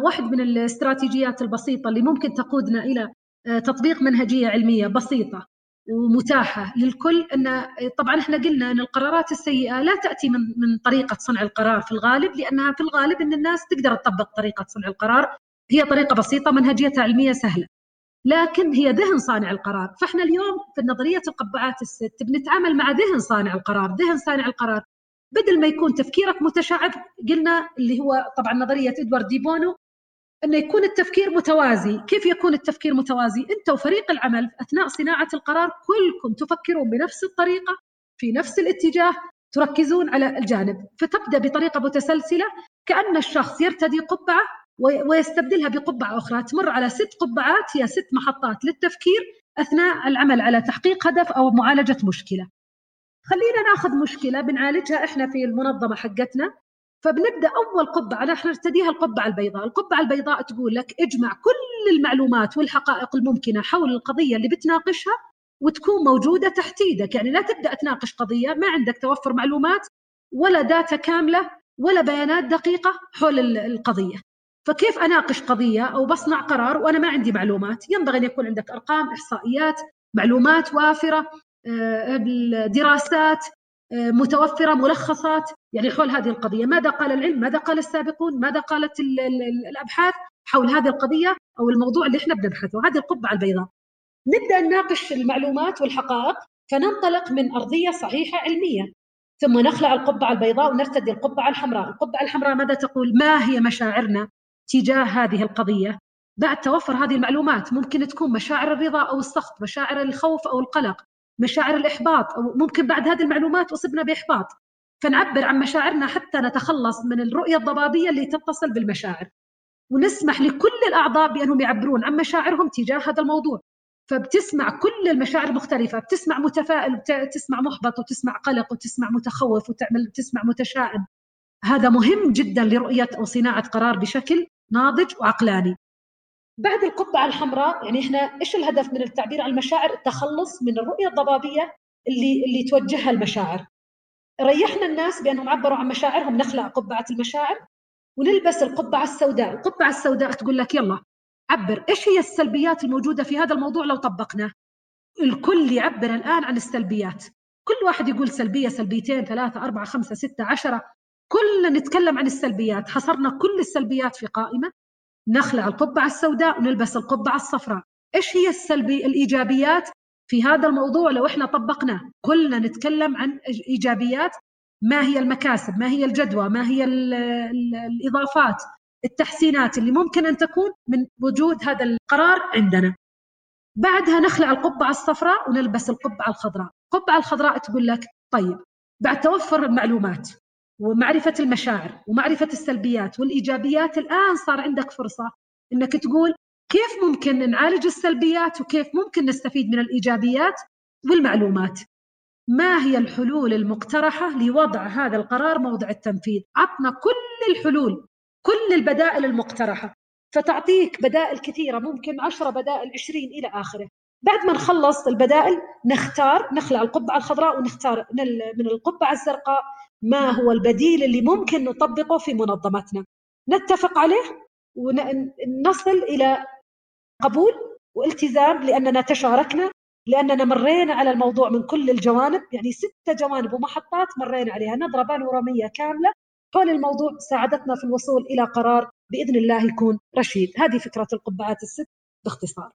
واحد من الاستراتيجيات البسيطة اللي ممكن تقودنا إلى آه، تطبيق منهجية علمية بسيطة ومتاحة للكل أن طبعا إحنا قلنا أن القرارات السيئة لا تأتي من من طريقة صنع القرار في الغالب لأنها في الغالب أن الناس تقدر تطبق طريقة صنع القرار. هي طريقة بسيطة منهجيتها علمية سهلة لكن هي ذهن صانع القرار. فإحنا اليوم في نظرية القبعات الست بنتعامل مع ذهن صانع القرار. ذهن صانع القرار بدل ما يكون تفكيرك متشعب قلنا اللي هو طبعا نظرية إدوارد ديبونو أنه يكون التفكير متوازي، كيف يكون التفكير متوازي؟ أنت وفريق العمل أثناء صناعة القرار كلكم تفكرون بنفس الطريقة في نفس الاتجاه تركزون على الجانب، فتبدأ بطريقة متسلسلة كأن الشخص يرتدي قبعة ويستبدلها بقبعة أخرى، تمر على ست قبعات هي ست محطات للتفكير أثناء العمل على تحقيق هدف أو معالجة مشكلة. خلينا ناخذ مشكلة بنعالجها إحنا في المنظمة حقتنا فبنبدأ أول قبعة نحن نرتديها القبعة البيضاء، القبعة البيضاء تقول لك اجمع كل المعلومات والحقائق الممكنة حول القضية اللي بتناقشها وتكون موجودة تحت إيدك، يعني لا تبدأ تناقش قضية ما عندك توفر معلومات ولا داتا كاملة ولا بيانات دقيقة حول القضية. فكيف أناقش قضية أو بصنع قرار وأنا ما عندي معلومات؟ ينبغي أن يكون عندك أرقام، إحصائيات، معلومات وافرة، آه، دراسات، متوفرة ملخصات يعني حول هذه القضية، ماذا قال العلم؟ ماذا قال السابقون؟ ماذا قالت الأبحاث حول هذه القضية أو الموضوع اللي إحنا بنبحثه، هذه القبعة البيضاء. نبدأ نناقش المعلومات والحقائق فننطلق من أرضية صحيحة علمية ثم نخلع القبعة البيضاء ونرتدي القبعة الحمراء، القبعة الحمراء ماذا تقول؟ ما هي مشاعرنا تجاه هذه القضية؟ بعد توفر هذه المعلومات ممكن تكون مشاعر الرضا أو السخط، مشاعر الخوف أو القلق، مشاعر الإحباط ممكن بعد هذه المعلومات أصبنا بإحباط. فنعبر عن مشاعرنا حتى نتخلص من الرؤية الضبابية اللي تتصل بالمشاعر. ونسمح لكل الأعضاء بأنهم يعبرون عن مشاعرهم تجاه هذا الموضوع. فبتسمع كل المشاعر المختلفة بتسمع متفائل وتسمع محبط وتسمع قلق وتسمع متخوف وتعمل تسمع متشائم. هذا مهم جدا لرؤية أو صناعة قرار بشكل ناضج وعقلاني. بعد القبعة الحمراء يعني إحنا إيش الهدف من التعبير عن المشاعر؟ التخلص من الرؤية الضبابية اللي اللي توجهها المشاعر. ريحنا الناس بأنهم عبروا عن مشاعرهم نخلع قبعة المشاعر ونلبس القبعة السوداء، القبعة السوداء تقول لك يلا عبر إيش هي السلبيات الموجودة في هذا الموضوع لو طبقناه؟ الكل يعبر الآن عن السلبيات كل واحد يقول سلبية سلبيتين ثلاثة أربعة خمسة ستة عشرة كلنا نتكلم عن السلبيات حصرنا كل السلبيات في قائمة نخلع القبعة السوداء ونلبس القبعة الصفراء. إيش هي السلبي الإيجابيات في هذا الموضوع؟ لو إحنا طبقناه كلنا نتكلم عن إيجابيات. ما هي المكاسب؟ ما هي الجدوى؟ ما هي الإضافات؟ التحسينات اللي ممكن أن تكون من وجود هذا القرار عندنا. بعدها نخلع القبعة الصفراء ونلبس القبعة الخضراء. القبعة الخضراء تقول لك طيب بعد توفر المعلومات ومعرفة المشاعر ومعرفة السلبيات والإيجابيات الآن صار عندك فرصة أنك تقول كيف ممكن نعالج السلبيات وكيف ممكن نستفيد من الإيجابيات والمعلومات. ما هي الحلول المقترحة لوضع هذا القرار موضع التنفيذ؟ عطنا كل الحلول كل البدائل المقترحة فتعطيك بدائل كثيرة ممكن عشرة بدائل عشرين إلى آخره. بعد ما نخلص البدائل نختار نخلع القبعة الخضراء ونختار من القبعة الزرقاء ما هو البديل اللي ممكن نطبقه في منظمتنا. نتفق عليه ونصل إلى قبول والتزام لأننا تشاركنا لأننا مرينا على الموضوع من كل الجوانب يعني ستة جوانب ومحطات مرينا عليها نظرة بانورامية كاملة. حول الموضوع ساعدتنا في الوصول إلى قرار بإذن الله يكون رشيد. هذه فكرة القبعات الست باختصار.